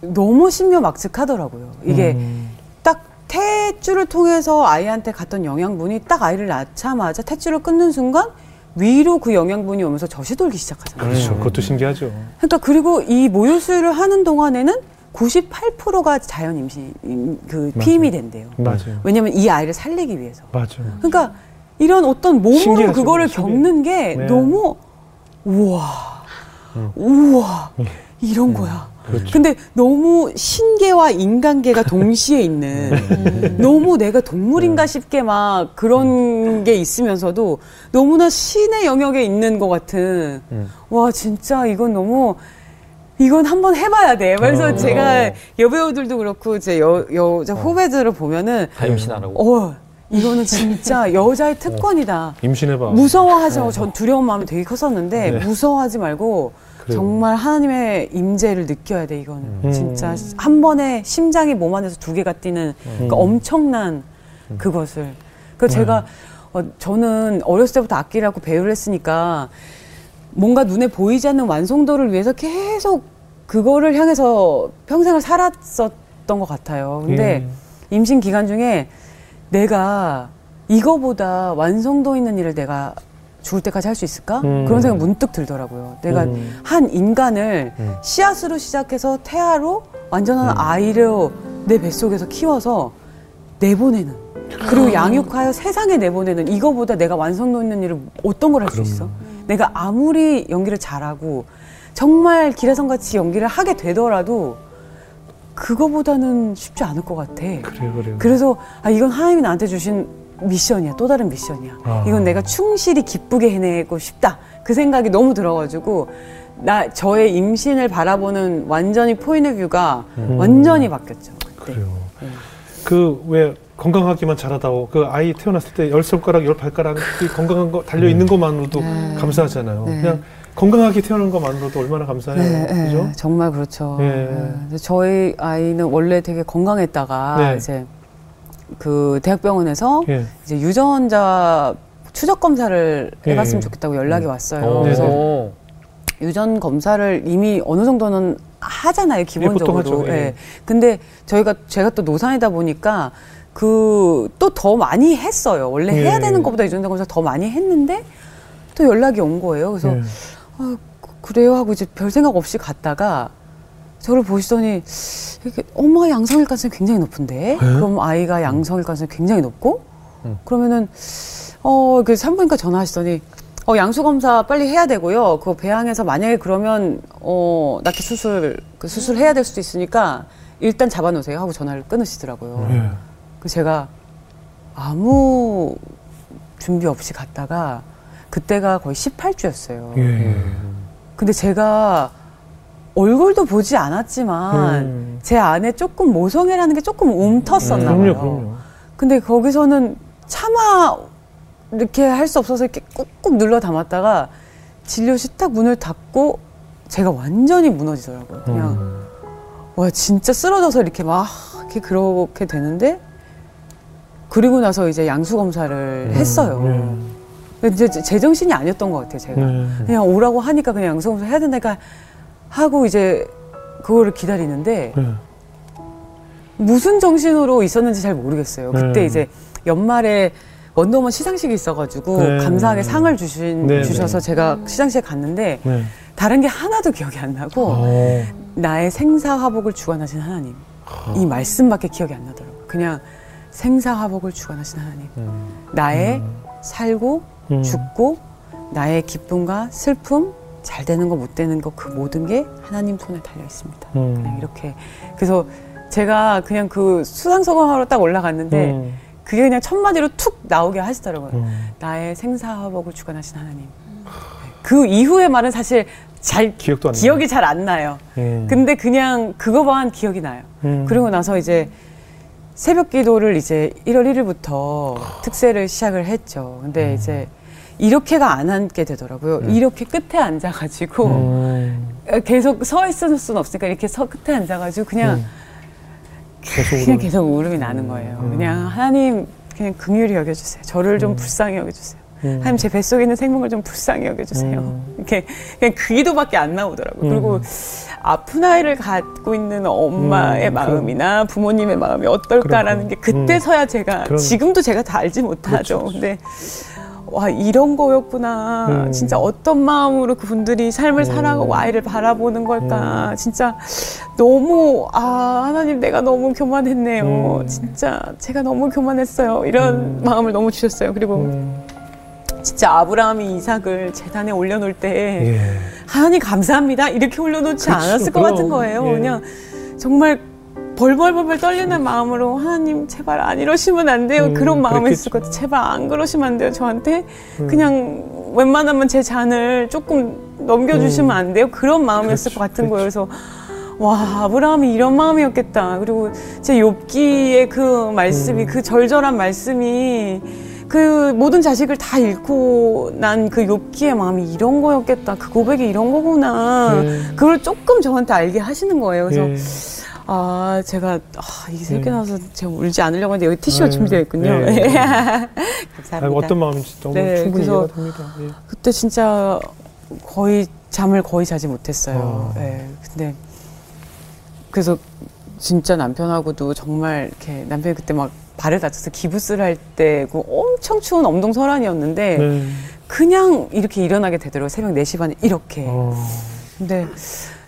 너무 신묘막측하더라고요. 이게 음. 딱 탯줄을 통해서 아이한테 갔던 영양분이 딱 아이를 낳자마자 탯줄을 끊는 순간 위로 그 영양분이 오면서 젖이 돌기 시작하잖아요. 그렇죠. 그것도 신기하죠. 그러니까 그리고 이 모유 수유를 하는 동안에는 98%가 자연 임신 임- 그 피임이 된대요. 맞아요. 왜냐면 이 아이를 살리기 위해서. 맞아요. 그러니까 이런 어떤 몸으로 신기하죠. 그거를 신기해. 겪는 게 네. 너무 우와 우와 이런 거야. 그렇죠. 근데 너무 신계와 인간계가 동시에 있는 너무 내가 동물인가 싶게 막 그런 게 있으면서도 너무나 신의 영역에 있는 것 같은 와 진짜 이건 너무 이건 한번 해봐야 돼. 그래서 어. 제가 여배우들도 그렇고 제 여, 여자 후배들을 보면은 다 임신하라고. 어 이거는 진짜 여자의 특권이다. 임신해봐. 무서워하지 말고 전 두려운 마음이 되게 컸었는데 네. 무서워하지 말고 그래요. 정말 하나님의 임재를 느껴야 돼 이거는 음. 진짜 한 번에 심장이 몸 안에서 두 개가 뛰는 그 엄청난 그것을 그 제가 어, 저는 어렸을 때부터 악기라고 배우를 했으니까 뭔가 눈에 보이지 않는 완성도를 위해서 계속 그거를 향해서 평생을 살았었던 것 같아요. 근데 임신 기간 중에 내가 이거보다 완성도 있는 일을 내가 죽을 때까지 할 수 있을까? 음. 그런 생각 문득 들더라고요. 내가 음. 한 인간을 음. 씨앗으로 시작해서 태아로 완전한 아이로 내 뱃속에서 키워서 내보내는 그리고 양육하여 세상에 내보내는 이거보다 내가 완성도 있는 일을 어떤 걸 할 수 있어? 내가 아무리 연기를 잘하고 정말 기라성 같이 연기를 하게 되더라도 그거보다는 쉽지 않을 것 같아. 그래요, 그래요. 그래서 아 이건 하나님이 나한테 주신 미션이야 또 다른 미션이야 아. 이건 내가 충실히 기쁘게 해내고 싶다 그 생각이 너무 들어가지고 나 저의 임신을 바라보는 완전히 포인트 뷰가 완전히 바뀌었죠 그때. 그래요. 그왜 건강하기만 잘하다고 그 아이 태어났을 때 열 손가락 열 발가락 이 건강한 거 달려 있는 것만으로도 감사하잖아요. 네. 그냥 건강하게 태어난 것만으로도 얼마나 감사해요. 네, 네, 그죠? 정말 그렇죠. 예. 네. 저희 아이는 원래 되게 건강했다가 네. 이제 그 대학병원에서 예. 이제 유전자 추적 검사를 예, 해봤으면 예. 좋겠다고 연락이 왔어요. 어, 그래서 네. 유전 검사를 이미 어느 정도는 하잖아요 기본적으로. 보통 하죠. 예. 예. 근데 저희가 제가 또 노산이다 보니까 그 또 더 많이 했어요. 원래 예. 해야 되는 것보다 유전자 검사 더 많이 했는데 또 연락이 온 거예요. 그래서 예. 아, 그- 그래요 하고 이제 별 생각 없이 갔다가 저를 보시더니 이렇게 엄마 양성일 가능성이 굉장히 높은데 그럼 아이가 양성일 가능성이 굉장히 높고 그러면은 어그 산부인과 전화하시더니 어 양수 검사 빨리 해야 되고요. 그거 배양해서 만약에 그러면 어 낙태 수술 그 수술 해야 될 수도 있으니까 일단 잡아놓으세요 하고 전화를 끊으시더라고요. 예. 그 제가 아무 준비 없이 갔다가 그때가 거의 18주였어요. 예. 근데 제가 얼굴도 보지 않았지만 음. 제 안에 조금 모성애라는 게 조금 움텄었나 봐요. 그럼요, 그럼요. 근데 거기서는 차마 이렇게 할 수 없어서 이렇게 꾹꾹 눌러 담았다가 진료실 딱 문을 닫고 제가 완전히 무너지더라고요. 그냥 음. 와 진짜 쓰러져서 이렇게 막 이렇게 그렇게 되는데 그리고 나서 이제 양수 검사를 했어요. 음. 이제 제 정신이 아니었던 것 같아요. 제가 네. 그냥 오라고 하니까 그냥 양수 검사 해야 된다니까 하고 이제 그거를 기다리는데 네. 무슨 정신으로 있었는지 잘 모르겠어요. 그때 네. 이제 연말에 원더우먼 시상식이 있어가지고 네. 감사하게 상을 주신 네, 주셔서 네. 제가 시상식에 갔는데 네. 다른 게 하나도 기억이 안 나고 어. 나의 생사 화복을 주관하신 하나님 이 말씀밖에 기억이 안 나더라고요. 그냥 생사 화복을 주관하신 하나님 나의 살고 음. 죽고 나의 기쁨과 슬픔, 잘 되는 거 못 되는 거 그 모든 게 하나님 손에 달려 있습니다. 음. 그냥 이렇게 그래서 제가 그냥 그 수상소감하러 딱 올라갔는데 음. 그게 그냥 첫 마디로 툭 나오게 하시더라고요. 음. 나의 생사화복을 주관하신 하나님. 그 이후의 말은 사실 잘 기억도 안. 기억이 잘 안 나요. 음. 근데 그냥 그거만 기억이 나요. 음. 그리고 나서 이제 새벽 기도를 이제 1월 1일부터 특세를 시작을 했죠. 근데 음. 이제 이렇게가 안 앉게 되더라고요. 이렇게 끝에 앉아가지고 음. 계속 서 있을 수는 없으니까 이렇게 서 끝에 앉아가지고 그냥 음. 계속 그냥 울어요. 계속 울음이 나는 거예요. 음. 그냥 하나님 그냥 긍휼히 여겨주세요. 저를 좀 불쌍히 여겨주세요. 음. 하나님 제 뱃속에 있는 생명을 좀 불쌍히 여겨주세요. 음. 이렇게 그냥 그 기도밖에 안 나오더라고요. 음. 그리고 아픈 아이를 갖고 있는 엄마의 음, 마음이나 부모님의 마음이 어떨까라는 게 그렇구나. 그때서야 제가 그런- 지금도 제가 다 알지 못하죠. 그렇죠. 근데 와 이런 거였구나. 음. 진짜 어떤 마음으로 그분들이 삶을 살아가고 아이를 바라보는 걸까. 음. 진짜 너무 아 하나님 내가 너무 교만했네요. 음. 진짜 제가 너무 교만했어요. 이런 마음을 너무 주셨어요. 그리고 음. 진짜 아브라함이 이삭을 재단에 올려놓을 때 예. 하나님 감사합니다 이렇게 올려놓지 그렇죠, 않았을 것 그럼. 같은 거예요. 예. 그냥 정말 벌벌벌벌 떨리는 마음으로 하나님 제발 안 이러시면 안 돼요. 음, 그런 마음이 있을. 것 같아요. 제발 안 그러시면 안 돼요. 저한테 음. 그냥 웬만하면 제 잔을 조금 넘겨주시면 음. 안 돼요. 그런 마음이었을 그렇죠, 것 같은 거예요. 그렇죠. 그래서 와 아브라함이 이런 마음이었겠다. 그리고 제 욥기의 그 말씀이 음. 그 절절한 말씀이 그 모든 자식을 다 잃고 난 그 욥기의 마음이 이런 거였겠다. 그 고백이 이런 거구나. 예. 그걸 조금 저한테 알게 하시는 거예요. 그래서 예. 아 제가 아, 이게 새롭게 음. 나와서 제가 울지 않으려고 했는데 여기 티슈가 네. 준비되어 있군요. 네. 감사합니다. 아이고, 어떤 마음인지 너무 네, 충분히 그래서 이해가 됩니다. 예. 그때 진짜 거의 잠을 거의 자지 못했어요. 어. 예, 근데 그래서 진짜 남편하고도 정말 이렇게 남편이 그때 막 발을 다쳐서 기부스를 할때그 엄청 추운 엄동설안이었는데 네. 그냥 이렇게 일어나게 되더라고요. 새벽 4시 반에 이렇게. 어. 근데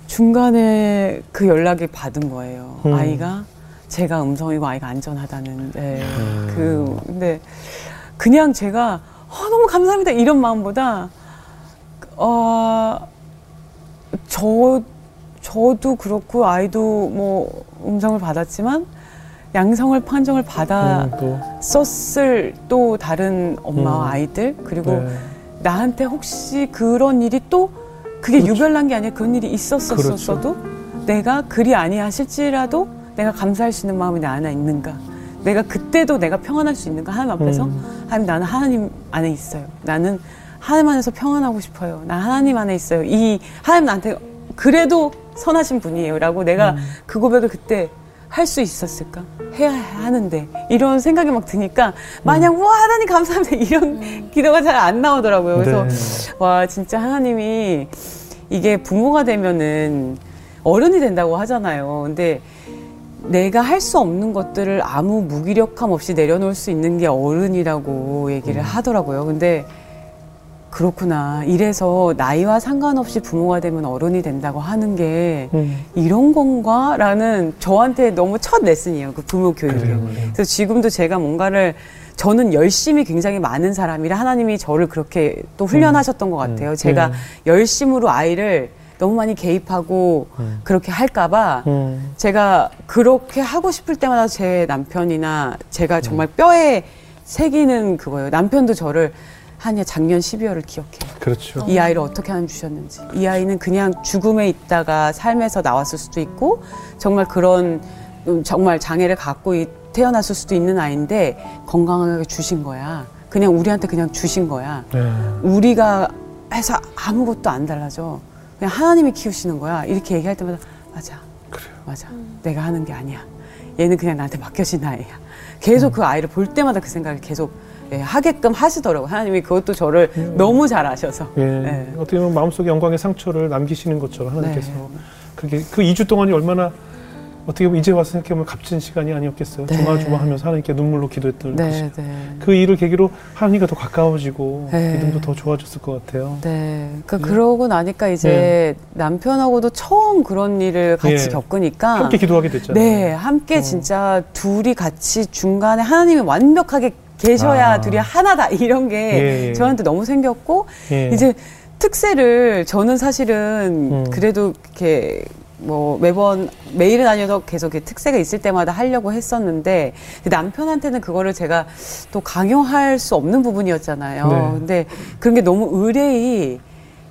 중간에 그 연락이 받은 거예요. 음. 아이가 제가 음성이고 아이가 안전하다는. 네. 음. 그 근데 그냥 제가 어, 너무 감사합니다 이런 마음보다 어 저 저도 그렇고 아이도 뭐 음성을 받았지만 양성을 판정을 받아 음, 또 다른 엄마와 음. 아이들 그리고 네. 나한테 혹시 그런 일이 또 그게 그렇죠. 유별난 게 아니라 그런 일이 있었었어도 내가 그리 아니하실지라도 내가 감사할 수 있는 마음이 내 안에 있는가? 내가 그때도 내가 평안할 수 있는가? 하나님 앞에서? 음. 하나님 나는 하나님 안에 있어요. 나는 하나님 안에서 평안하고 싶어요. 나 하나님 안에 있어요. 이 하나님 나한테 그래도 선하신 분이에요. 라고 내가 음. 그 고백을 그때 할 수 있었을까? 해야 하는데 이런 생각이 막 드니까 마냥 와 하나님 감사합니다 이런 기도가 잘 안 나오더라고요. 그래서 네. 와 진짜 하나님이 이게 부모가 되면은 어른이 된다고 하잖아요. 근데 내가 할 수 없는 것들을 아무 무기력함 없이 내려놓을 수 있는 게 어른이라고 얘기를 하더라고요. 근데 그렇구나. 이래서 나이와 상관없이 부모가 되면 어른이 된다고 하는 게 음. 이런 건가? 라는 저한테 너무 첫 레슨이에요. 그 부모 교육이. 그래요, 그래요. 그래서 지금도 제가 뭔가를 저는 열심히 굉장히 많은 사람이라 하나님이 저를 그렇게 또 훈련하셨던 것 같아요. 음. 제가 음. 열심으로 아이를 너무 많이 개입하고 음. 그렇게 할까봐 음. 제가 그렇게 하고 싶을 때마다 제 남편이나 제가 정말 음. 뼈에 새기는 그거예요. 남편도 저를 한야 작년 12월을 기억해요. 그렇죠. 이 아이를 어떻게 하나님 주셨는지. 이 아이는 그냥 죽음에 있다가 삶에서 나왔을 수도 있고 정말 그런 음, 정말 장애를 갖고 이- 태어났을 수도 있는 아이인데 건강하게 주신 거야. 그냥 우리한테 그냥 주신 거야. 네. 우리가 해서 아무것도 안 달라져. 그냥 하나님이 키우시는 거야. 이렇게 얘기할 때마다 맞아. 그래요. 맞아. 내가 하는 게 아니야. 얘는 그냥 나한테 맡겨진 아이야. 계속 그 아이를 볼 때마다 그 생각을 계속 예, 하게끔 하시더라고요. 하나님이 그것도 저를 너무 잘 아셔서. 예. 네. 어떻게 보면 마음속에 영광의 상처를 남기시는 것처럼 하나님께서 네. 그게 그 2주 동안이 얼마나 어떻게 보면 이제 와서 생각해보면 값진 시간이 아니었겠어요. 네. 조마조마하면서 하나님께 눈물로 기도했던 그 네. 네. 그 일을 계기로 하나님과 더 가까워지고 네. 믿음도 더 좋아졌을 것 같아요. 네. 그 그러고 나니까 이제 남편하고도 처음 그런 일을 같이 예. 겪으니까 함께 기도하게 됐잖아요. 네, 함께 어. 진짜 둘이 같이 중간에 하나님이 완벽하게 계셔야 아. 둘이 하나다 이런 게 예, 예. 저한테 너무 생겼고 예. 이제 특세를 저는 사실은 음. 그래도 이렇게 뭐 매번 매일은 아니어도 계속 이렇게 특세가 있을 때마다 하려고 했었는데 남편한테는 그거를 제가 또 강요할 수 없는 부분이었잖아요. 네. 근데 그런 게 너무 의뢰이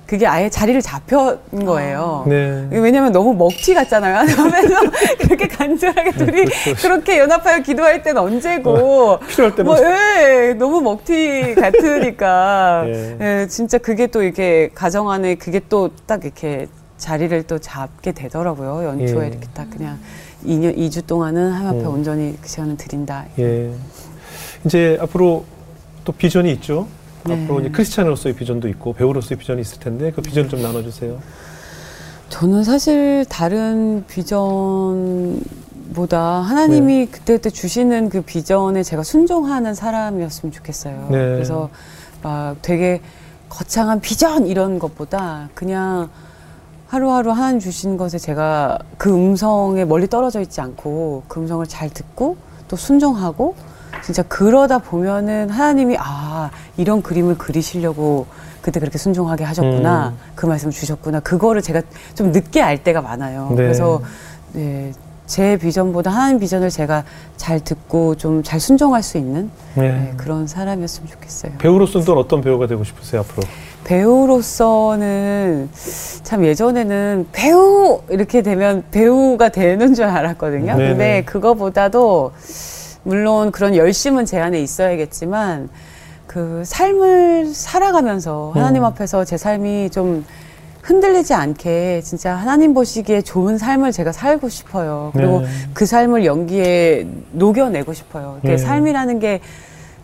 그게 아예 자리를 잡힌 거예요. 네. 왜냐면 너무 먹튀 같잖아요. 하면서 그렇게 간절하게 둘이 그렇게 연합하여 기도할 땐 언제고. 필요할 때만. 뭐, 예, 너무 먹튀 같으니까. 예. 예, 진짜 그게 또 이렇게 가정 안에 그게 또 딱 이렇게 자리를 또 잡게 되더라고요. 연초에 예. 이렇게 딱 그냥 2년, 2주 동안은 하나님 앞에 음. 온전히 그 시간을 드린다. 예. 이제 앞으로 또 비전이 있죠. 네. 앞으로 이제 크리스찬으로서의 비전도 있고 배우로서의 비전이 있을 텐데 그 비전 좀 나눠주세요. 저는 사실 다른 비전보다 하나님이 네. 그때그때 주시는 그 비전에 제가 순종하는 사람이었으면 좋겠어요. 네. 그래서 막 되게 거창한 비전 이런 것보다 그냥 하루하루 하나님 주신 것에 제가 그 음성에 멀리 떨어져 있지 않고 그 음성을 잘 듣고 또 순종하고 진짜 그러다 보면은 하나님이 아 이런 그림을 그리시려고 그때 그렇게 순종하게 하셨구나 음. 그 말씀을 주셨구나 그거를 제가 좀 늦게 알 때가 많아요. 네. 그래서 네, 제 비전보다 하나님 비전을 제가 잘 듣고 좀 잘 순종할 수 있는 네. 네, 그런 사람이었으면 좋겠어요. 배우로서는 또 어떤 배우가 되고 싶으세요 앞으로? 배우로서는 참 예전에는 배우 이렇게 되면 배우가 되는 줄 알았거든요. 네네. 근데 그거보다도 물론 그런 열심은 제 안에 있어야겠지만 그 삶을 살아가면서 하나님 음. 앞에서 제 삶이 좀 흔들리지 않게 진짜 하나님 보시기에 좋은 삶을 제가 살고 싶어요. 그리고 네. 그 삶을 연기에 녹여내고 싶어요. 네. 삶이라는 게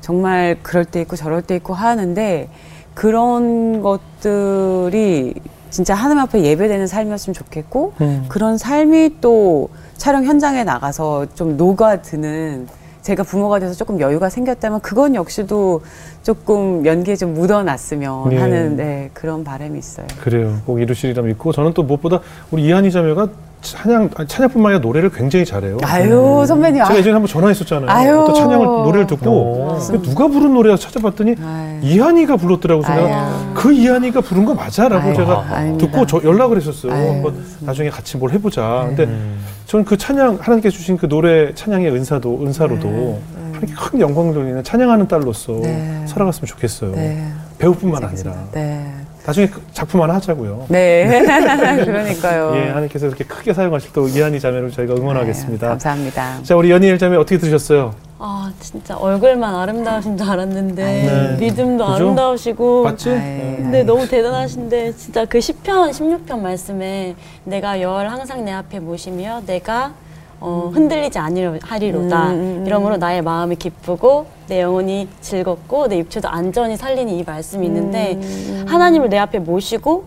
정말 그럴 때 있고 저럴 때 있고 하는데 그런 것들이 진짜 하나님 앞에 예배되는 삶이었으면 좋겠고 음. 그런 삶이 또 촬영 현장에 나가서 좀 녹아드는 제가 부모가 돼서 조금 여유가 생겼다면 그건 역시도 조금 연기에 좀 묻어놨으면 네. 하는 네, 그런 바람이 있어요. 그래요. 꼭 이루시리라 믿고 저는 또 무엇보다 우리 이한희 자매가 찬양 찬양뿐만 아니라 노래를 굉장히 잘해요. 아유 선배님 제가 아, 예전에 한번 전화했었잖아요. 아유. 어떤 찬양을 노래를 듣고 오. 근데 누가 부른 노래야 찾아봤더니 아유. 이한이가 불렀더라고. 아유. 그 이한이가 부른 거 맞아라고 아유, 제가 아닙니다. 듣고 저 연락을 했었어요. 아유. 한번 나중에 같이 뭘 해보자. 근데 음. 저는 그 찬양 하나님께서 주신 그 노래 찬양의 은사도 은사로도 하나님께 큰 영광을 돌리는 찬양하는 딸로서 네. 살아갔으면 좋겠어요. 네. 배우뿐만 아니라 네. 나중에 그 작품 하나 하자고요. 네. 그러니까요. 예, 하나님께서 이렇게 크게 사용하실 또 이한이 자매를 저희가 응원하겠습니다. 네, 감사합니다. 자, 우리 연희엘 자매 어떻게 들으셨어요? 아 진짜 얼굴만 아름다우신 줄 알았는데 네. 믿음도 그죠? 아름다우시고 맞지? 아이, 네. 근데 너무 대단하신데 진짜 그 10편, 16편 말씀에 내가 열 항상 내 앞에 모시며 내가 어, 흔들리지 아니하리로다. 음, 음, 음. 이러므로 나의 마음이 기쁘고 내 영혼이 즐겁고 내 육체도 안전히 살리는 이 말씀이 있는데 음. 하나님을 내 앞에 모시고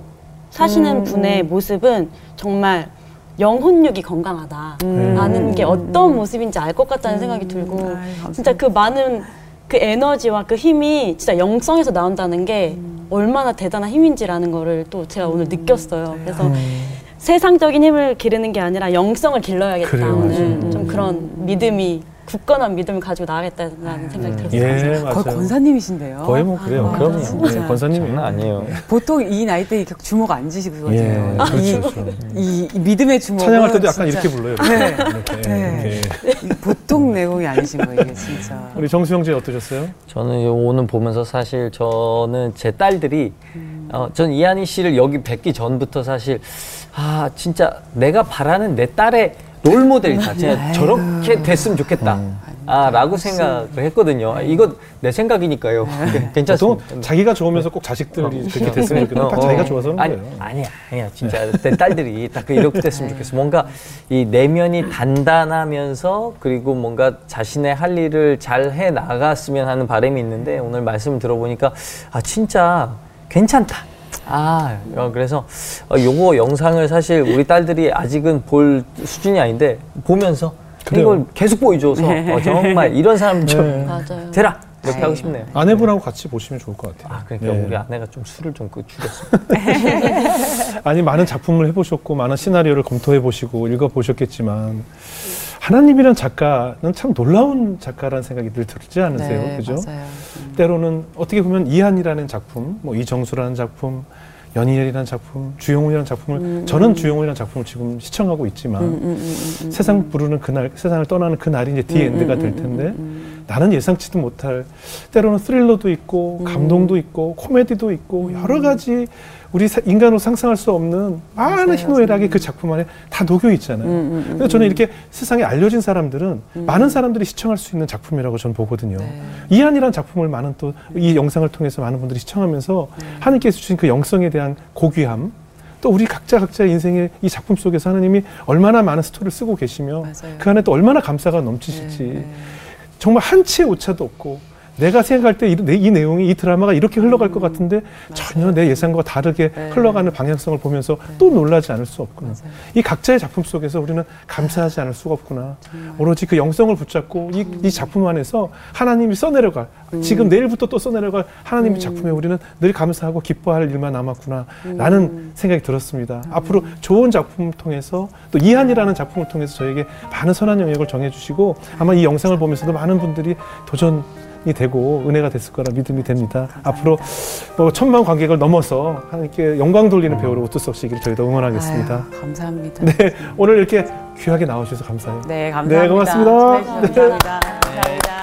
사시는 분의 모습은 정말 영혼육이 건강하다. 음. 라는 게 어떤 모습인지 알 것 같다는 생각이 들고 아이, 감사합니다. 진짜 그 많은 그 에너지와 그 힘이 진짜 영성에서 나온다는 게 얼마나 대단한 힘인지라는 거를 또 제가 오늘 느꼈어요. 그래서 세상적인 힘을 기르는 게 아니라 영성을 길러야겠다 오늘 맞아요. 좀 그런 믿음이 굳건한 믿음을 가지고 나가겠다는 생각이 들었어요. 예, 맞아요. 거의 권사님이신데요. 거의 뭐 그래요. 아, 그럼요. 진짜. 네, 권사님이 장난 아니에요. 보통 이 나이 때 이렇게 주먹 안 지시거든요. 예, 이, 그렇죠, 그렇죠. 이, 이 믿음의 주먹. 찬양할 때도 약간 이렇게 불러요. 네. 이렇게. 네. 이렇게. 보통 내공이 아니신 거예요, 이게 진짜. 우리 정수영 씨 어떠셨어요? 저는 요 오늘 보면서 사실 저는 제 딸들이 어, 전 이한희 씨를 여기 뵙기 전부터 사실 아 진짜 내가 바라는 내 딸의 롤 모델이다. 진짜 저렇게 됐으면 좋겠다. 아 라고 생각을 했거든요. 아, 이거 내 생각이니까요. 네, 보통 괜찮습니다. 자기가 좋으면서 꼭 자식들이 그렇게 됐으면 좋겠다. 딱 어, 자기가 어. 좋아서 하는 아니, 거예요. 아니야, 아니야. 진짜 내 딸들이 딱 이렇게 됐으면 좋겠어. 뭔가 이 내면이 단단하면서 그리고 뭔가 자신의 할 일을 잘 해 나갔으면 하는 바람이 있는데 오늘 말씀을 들어보니까 아 진짜 괜찮다. 아, 어, 그래서 어, 요거 영상을 사실 우리 딸들이 아직은 볼 수준이 아닌데 보면서 그래요. 이걸 계속 보여줘서 어, 정말 이런 사람 좀 네. 되라 이렇게 하고 싶네요. 아내분하고 같이 보시면 좋을 것 같아요. 아, 그러니까 네. 우리 아내가 좀 술을 좀 그 줄였어. 아니 많은 작품을 해보셨고 많은 시나리오를 검토해 보시고 읽어 보셨겠지만 하나님이란 작가는 참 놀라운 작가라는 생각이 늘 들지 않으세요? 네, 그죠? 맞아요. 음. 때로는 어떻게 보면 이한이라는 작품, 뭐 이정수라는 작품, 연희엘이라는 작품, 주영훈이라는 작품을 저는 주영훈이라는 작품을 지금 시청하고 있지만 음, 음, 음, 음, 세상 부르는 그날, 세상을 떠나는 그 날이 이제 the end가 될 텐데 나는 예상치도 못할 때로는 스릴러도 있고 감동도 있고 코미디도 있고 여러 가지 우리 사- 인간으로 상상할 수 없는 많은. 희노애락이 그 작품 안에 다 녹여 있잖아요. 음, 음, 음, 그래서 저는 이렇게 세상에 알려진 사람들은 많은 사람들이 시청할 수 있는 작품이라고 저는 보거든요. 네. 이하늬란 작품을 많은 또 이 영상을 통해서 많은 분들이 시청하면서 하나님께서 주신 그 영성에 대한 고귀함 또 우리 각자 각자의 인생의 이 작품 속에서 하나님이 얼마나 많은 스토리를 쓰고 계시며 맞아요. 그 안에 또 얼마나 감사가 넘치실지 네, 네. 정말 한치의 오차도 없고 내가 생각할 때 이 내용이 이 드라마가 이렇게 흘러갈 것 같은데 전혀 내 예상과 다르게 네. 흘러가는 방향성을 보면서 또 놀라지 않을 수 없구나. 맞아요. 이 각자의 작품 속에서 우리는 감사하지 않을 수가 없구나. 오로지 그 영성을 붙잡고 이, 이 작품 안에서 하나님이 써내려갈 지금 내일부터 또 써내려갈 하나님의 작품에 우리는 늘 감사하고 기뻐할 일만 남았구나. 라는 생각이 들었습니다. 앞으로 좋은 작품을 통해서 또 이한이라는 작품을 통해서 저에게 많은 선한 영역을 정해주시고 아마 이 영상을 보면서도 많은 분들이 도전이 되고 은혜가 됐을 거라 믿음이 됩니다. 앞으로 뭐 천만 관객을 넘어서 하나님께 영광 돌리는 배우로 우뚝서시기를 저희도 응원하겠습니다. 아유, 감사합니다. 네, 오늘 이렇게 귀하게 나와주셔서 감사해요. 네, 감사합니다. 네, 고맙습니다. 주셔서 감사합니다. 감사합니다.